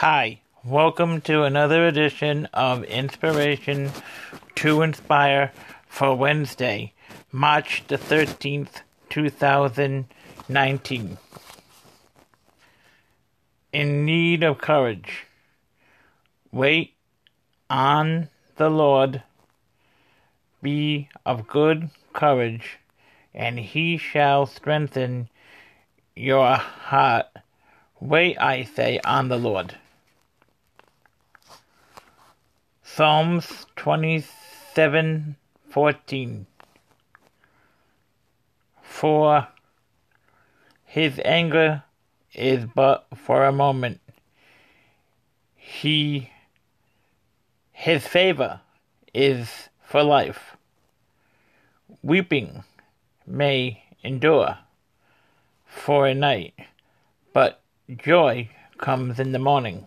Hi, welcome to another edition of Inspiration to Inspire for Wednesday, March the 13th, 2019. In need of courage. Wait on the Lord. Be of good courage, and he shall strengthen your heart. Wait, I say, on the Lord. Psalms 27:14 For his anger is but for a moment. He his favor is for life. Weeping may endure for a night, but joy comes in the morning.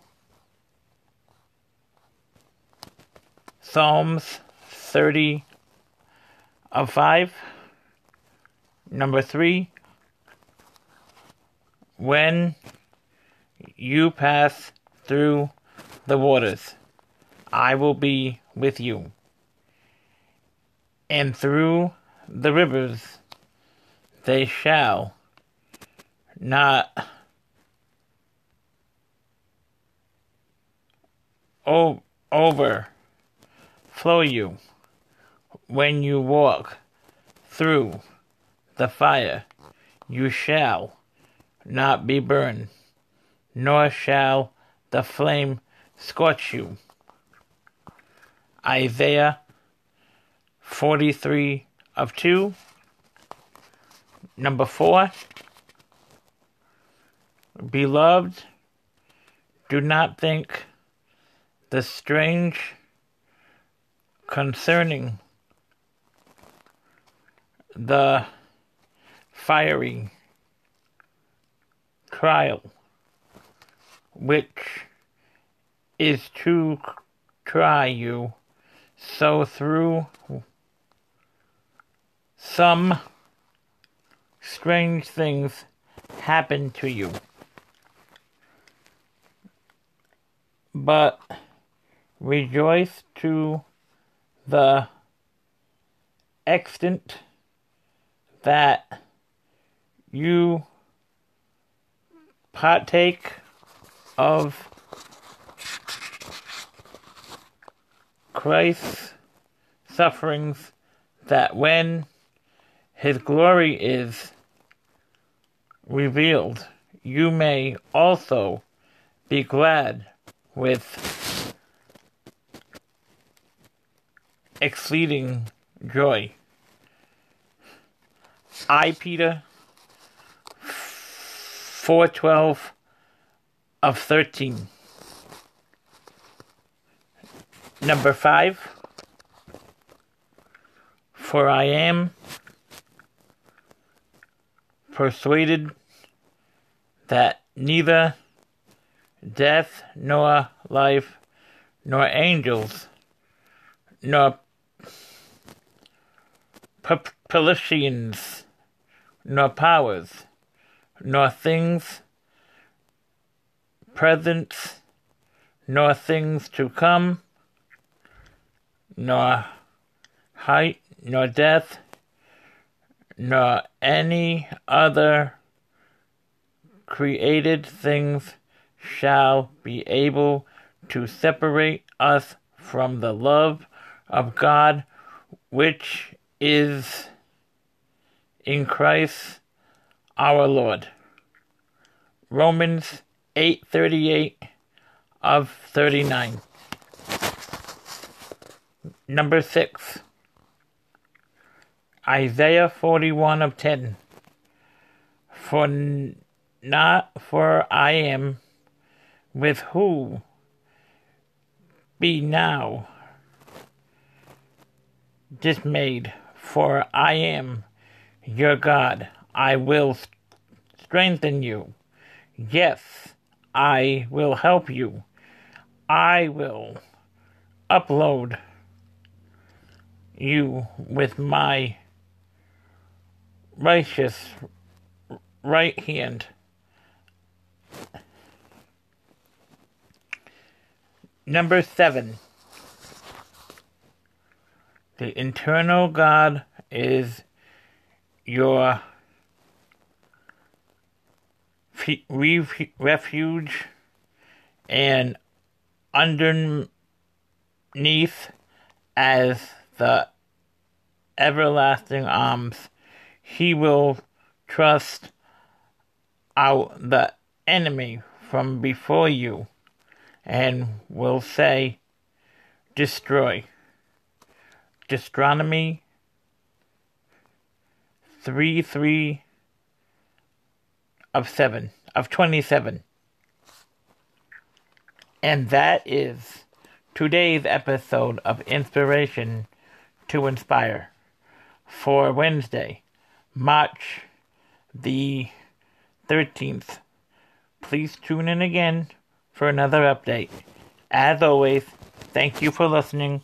Psalms 30 of 5. Number 3. When you pass through the waters, I will be with you. And through the rivers, they shall not o- over flow you when you walk through the fire. You shall not be burned, nor shall the flame scorch you. Isaiah 43 of 2. Number 4. Beloved, do not think the strange concerning the fiery trial which is to try you. So through some strange things happen to you. But rejoice to the extent that you partake of Christ's sufferings, that when his glory is revealed, you may also be glad with exceeding joy. I Peter 412 of 13. Number 5 For I am persuaded that neither death, nor life, nor angels, nor Pelicians, nor powers, nor things present, nor things to come, nor height, nor depth, nor any other created things shall be able to separate us from the love of God which is in Christ our Lord. Romans 8:38 of 39. Number 6. Isaiah 41 of 10. For not for I am with who be now dismayed, for I am your God. I will strengthen you. Yes, I will help you. I will upload you with my righteous right hand. Number seven. The internal God is your refuge and underneath as the everlasting arms. He will trust out the enemy from before you and will say destroy Deuteronomy 3 3 of 7, of 27. And that is today's episode of Inspiration to Inspire for Wednesday, March the 13th. Please tune in again for another update. As always, thank you for listening